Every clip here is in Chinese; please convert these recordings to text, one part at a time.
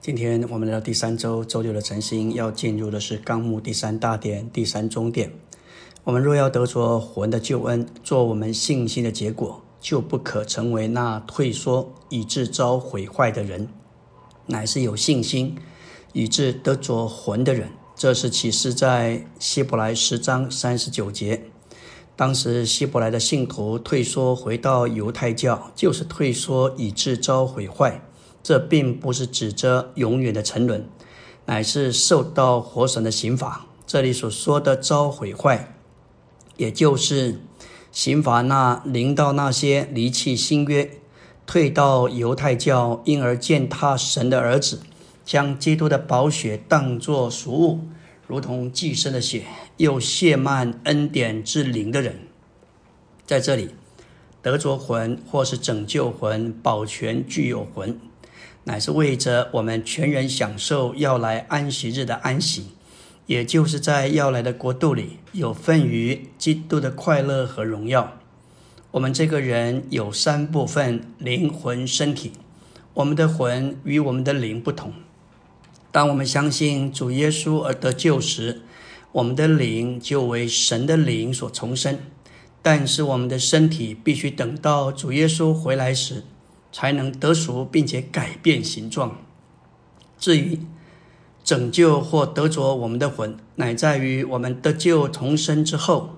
今天我们来到第三周周六的晨星，要进入的是纲目第三大点第三中点。我们若要得着魂的救恩，做我们信心的结果，就不可成为那退缩以致遭毁坏的人，乃是有信心以致得着魂的人。这是启示在希伯来十章三十九节。当时希伯来的信徒退缩回到犹太教，就是退缩以致遭毁坏。这并不是指着永远的沉沦，乃是受到活神的刑罚。这里所说的遭毁坏，也就是刑罚那临到那些离弃新约、退到犹太教，因而践踏神的儿子，将基督的宝血当作俗物，如同寄生的血，又亵慢恩典之灵的人，在这里得着魂，或是拯救魂，保全具有魂。乃是为着我们全人享受要来安息日的安息，也就是在要来的国度里有份于基督的快乐和荣耀。我们这个人有三部分：灵魂、身体。我们的魂与我们的灵不同。当我们相信主耶稣而得救时，我们的灵就为神的灵所重生。但是我们的身体必须等到主耶稣回来时。才能得赎，并且改变形状。至于拯救或得着我们的魂，乃在于我们得救重生之后，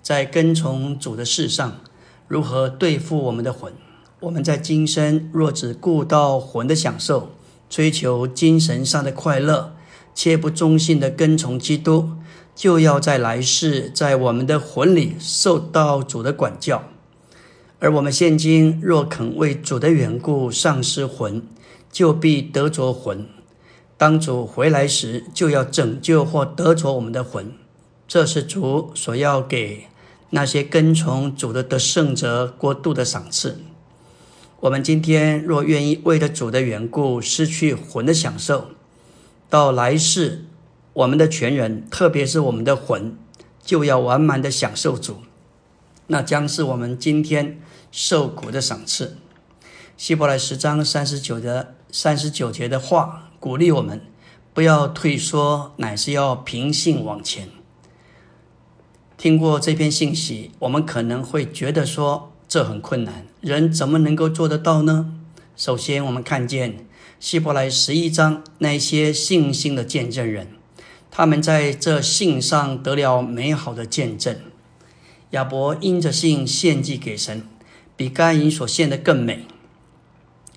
在跟从主的事上，如何对付我们的魂。我们在今生若只顾到魂的享受，追求精神上的快乐，切不忠心的跟从基督，就要在来世，在我们的魂里受到主的管教。而我们现今若肯为主的缘故丧失魂，就必得着魂。当主回来时，就要拯救或得着我们的魂。这是主所要给那些跟从主的得胜者国度的赏赐。我们今天若愿意为了主的缘故失去魂的享受，到来世，我们的全人，特别是我们的魂，就要完满的享受主。那将是我们今天受苦的赏赐。希伯来十章三十九的三十九节的话，鼓励我们不要退缩，乃是要平信往前。听过这篇信息，我们可能会觉得说这很困难，人怎么能够做得到呢？首先，我们看见希伯来十一章那些信心的见证人，他们在这信上得了美好的见证。亚伯因着信献祭给神，比该隐所献的更美。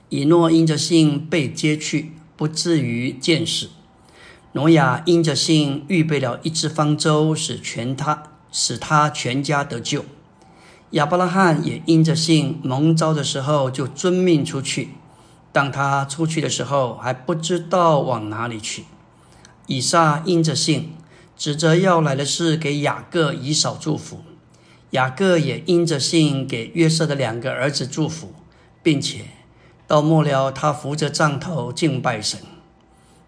以诺因着信被接去，不至于见死。挪亚因着信预备了一只方舟，使全他使他全家得救。亚伯拉罕也因着信蒙召的时候就遵命出去，当他出去的时候还不知道往哪里去。以撒因着信指着要来的事给雅各以扫祝福。雅各也因着信给约瑟的两个儿子祝福，并且到末了，他扶着杖头敬拜神。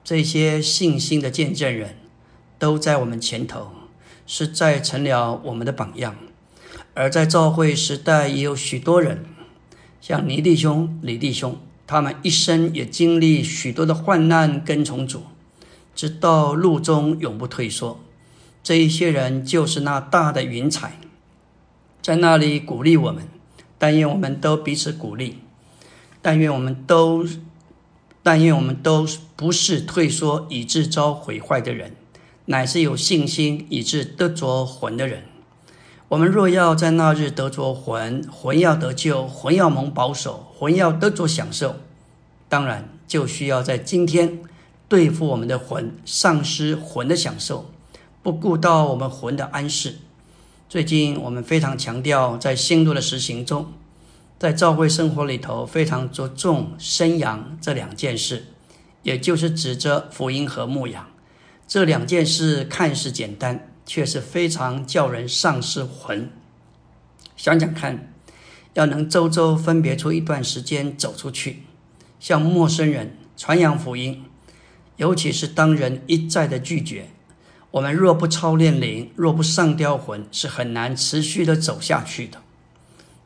这些信心的见证人，都在我们前头，是在成了我们的榜样。而在教会时代，也有许多人，像尼弟兄、李弟兄，他们一生也经历许多的患难，跟从主，直到路中永不退缩。这一些人，就是那大的云彩。在那里鼓励我们，但愿我们都彼此鼓励，但愿我们都，但愿我们都不是退缩以致遭毁坏的人，乃是有信心以致得着魂的人。我们若要在那日得着魂，魂要得救，魂要蒙保守，魂要得着享受，当然就需要在今天对付我们的魂，丧失魂的享受，不顾到我们魂的安适。最近我们非常强调，在新路的实行中，在教会生活里头非常着重生养这两件事，也就是指着福音和牧养这两件事，看似简单，却是非常叫人丧失魂。想想看，要能周周分别出一段时间走出去，向陌生人传扬福音，尤其是当人一再的拒绝。我们若不操练灵，若不上吊魂，是很难持续的走下去的。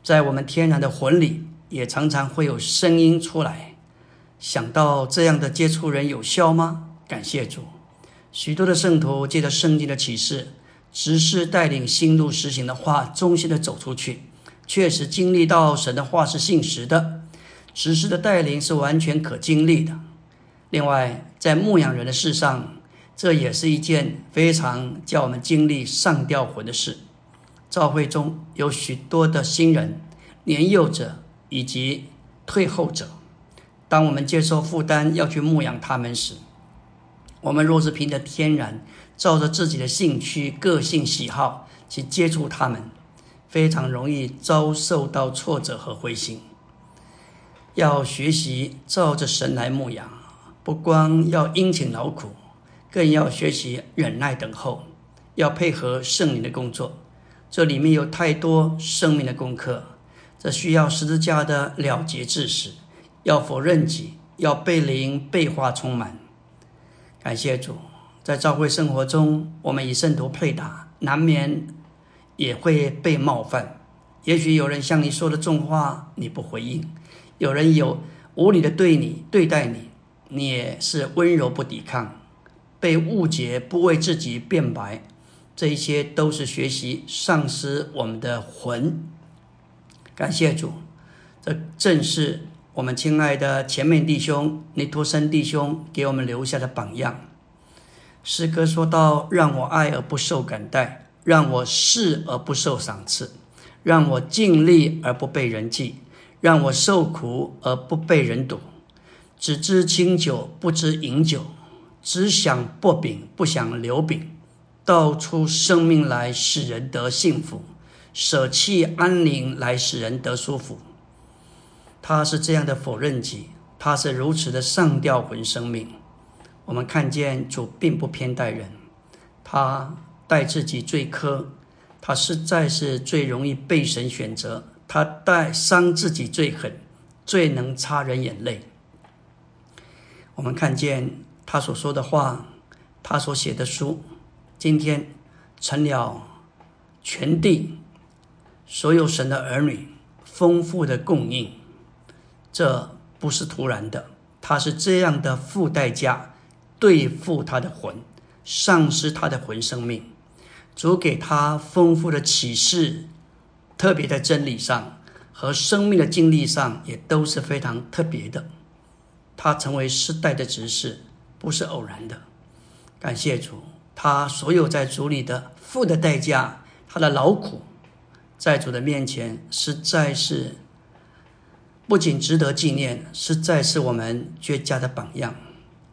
在我们天然的魂里，也常常会有声音出来，想到这样的接触人有效吗？感谢主，许多的圣徒借着圣经的启示，只是带领心路实行的话，忠心的走出去，确实经历到神的话是信实的，实施的带领是完全可经历的。另外，在牧羊人的事上，这也是一件非常叫我们经历上吊魂的事。教会中有许多的新人、年幼者以及退后者。当我们接受负担要去牧养他们时，我们若是凭着天然，照着自己的兴趣、个性、喜好去接触他们，非常容易遭受到挫折和灰心。要学习照着神来牧养，不光要殷勤劳苦，更要学习忍耐等候，要配合圣灵的工作。这里面有太多生命的功课，这需要十字架的了结致死，要否认己，要被灵被化充满。感谢主，在教会生活中，我们以圣徒配搭，难免也会被冒犯。也许有人向你说的重话，你不回应；有人有无理的对你对待你，你也是温柔不抵抗。被误解，不为自己辩白，这一些都是学习丧失我们的魂。感谢主，这正是。我们亲爱的前面弟兄尼托森弟兄给我们留下的榜样。诗歌说到：“让我爱而不受感戴，让我视而不受赏赐，让我尽力而不被人记，让我受苦而不被人堵。只知清酒，不知饮酒；只想薄饼，不想留饼。道出生命来，使人得幸福；舍弃安宁来，使人得舒服。”他是这样的否认己，他是如此的上吊魂生命。我们看见主并不偏待人，他待自己最苛，他实在是最容易被神选择。他待伤自己最狠，最能擦人眼泪。我们看见他所说的话，他所写的书，今天成了全地所有神的儿女丰富的供应。这不是突然的，他是这样的付代价对付他的魂，丧失他的魂生命。主给他丰富的启示，特别在真理上和生命的经历上也都是非常特别的。他成为世代的执事，不是偶然的。感谢主，他所有在主里的付的代价，他的劳苦，在主的面前实在是。不仅值得纪念，实在是我们绝佳的榜样。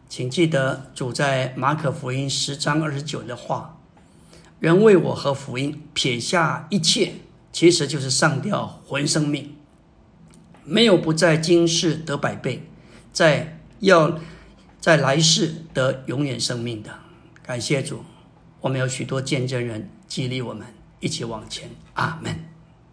请记得主在马可福音十章二十九的话：“人为我和福音撇下一切，其实就是上吊魂生命。没有不在今世得百倍，在要在来世得永远生命的。”感谢主，我们有许多见证人激励我们一起往前。阿门。